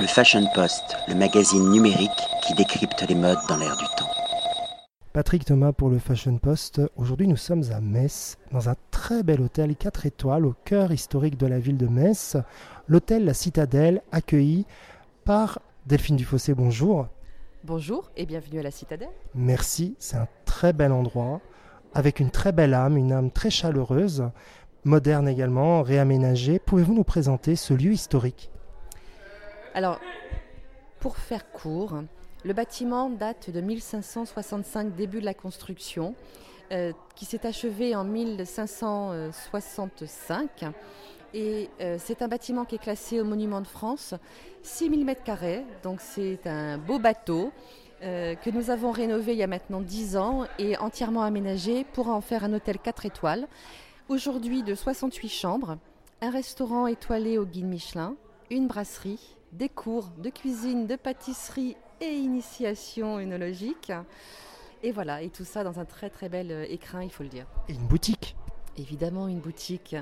Le Fashion Post, le magazine numérique qui décrypte les modes dans l'air du temps. Patrick Thomas pour le Fashion Post. Aujourd'hui, nous sommes à Metz, dans un très bel hôtel 4 étoiles au cœur historique de la ville de Metz. L'hôtel La Citadelle, accueilli par Delphine Dufossé. Bonjour. Bonjour et bienvenue à la Citadelle. Merci, c'est un très bel endroit, avec une très belle âme, une âme très chaleureuse, moderne également, réaménagée. Pouvez-vous nous présenter ce lieu historique? Alors, pour faire court, le bâtiment date de 1565, début de la construction, euh, qui s'est achevé en 1565. Et euh, c'est un bâtiment qui est classé au Monument de France, 6000 m2, donc c'est un beau bateau euh, que nous avons rénové il y a maintenant 10 ans et entièrement aménagé pour en faire un hôtel 4 étoiles. Aujourd'hui de 68 chambres, un restaurant étoilé au guide Michelin, une brasserie, des cours de cuisine, de pâtisserie et initiation œnologique. Et voilà, et tout ça dans un très très bel euh, écrin, il faut le dire. Et une boutique Évidemment, une boutique.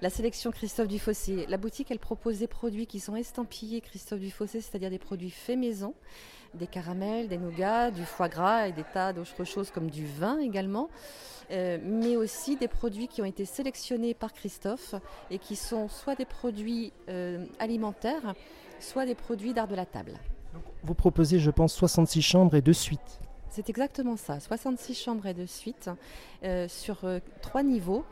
La sélection Christophe Dufossé. La boutique, elle propose des produits qui sont estampillés Christophe Dufossé, c'est-à-dire des produits faits maison, des caramels, des nougats, du foie gras et des tas d'autres choses comme du vin également, euh, mais aussi des produits qui ont été sélectionnés par Christophe et qui sont soit des produits euh, alimentaires, soit des produits d'art de la table. Vous proposez, je pense, 66 chambres et deux suites. C'est exactement ça, 66 chambres et deux suites euh, sur euh, trois niveaux,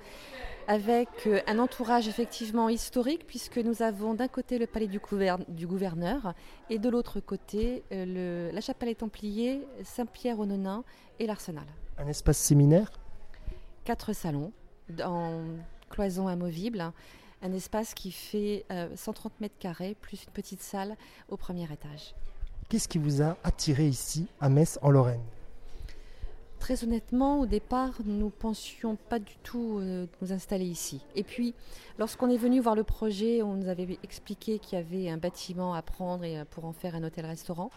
avec euh, un entourage effectivement historique, puisque nous avons d'un côté le palais du, du gouverneur et de l'autre côté le, la chapelle des Templiers, Saint-Pierre-aux-Nonains et l'Arsenal. Un espace séminaire? Quatre salons en cloison amovible un espace qui fait 130 mètres carrés, plus une petite salle au premier étage. Qu'est-ce qui vous a attiré ici, à Metz, en Lorraine? Très honnêtement, au départ, nous pensions pas du tout euh, nous installer ici. Et puis, lorsqu'on est venu voir le projet, on nous avait expliqué qu'il y avait un bâtiment à prendre et, euh, pour en faire un hôtel-restaurant.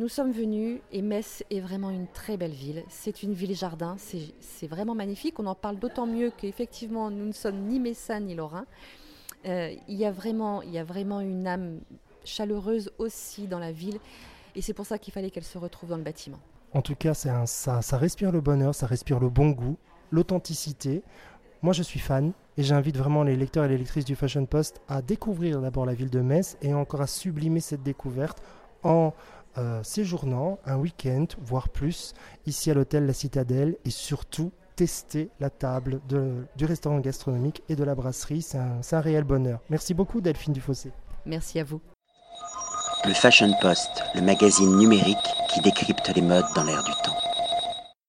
Nous sommes venus et Metz est vraiment une très belle ville. C'est une ville-jardin, c'est vraiment magnifique. On en parle d'autant mieux qu'effectivement, nous ne sommes ni Messins ni Lorrains. Euh, il, y a vraiment, il y a vraiment une âme chaleureuse aussi dans la ville. Et c'est pour ça qu'il fallait qu'elle se retrouve dans le bâtiment. En tout cas, un, ça, ça respire le bonheur, ça respire le bon goût, l'authenticité. Moi, je suis fan et j'invite vraiment les lecteurs et les lectrices du Fashion Post à découvrir d'abord la ville de Metz et encore à sublimer cette découverte en euh, séjournant un week-end, voire plus, ici à l'hôtel La Citadelle et surtout tester la table de, du restaurant gastronomique et de la brasserie. C'est un, un réel bonheur. Merci beaucoup Delphine Dufossé. Merci à vous. Le Fashion Post, le magazine numérique qui décrypte les modes dans l'air du temps.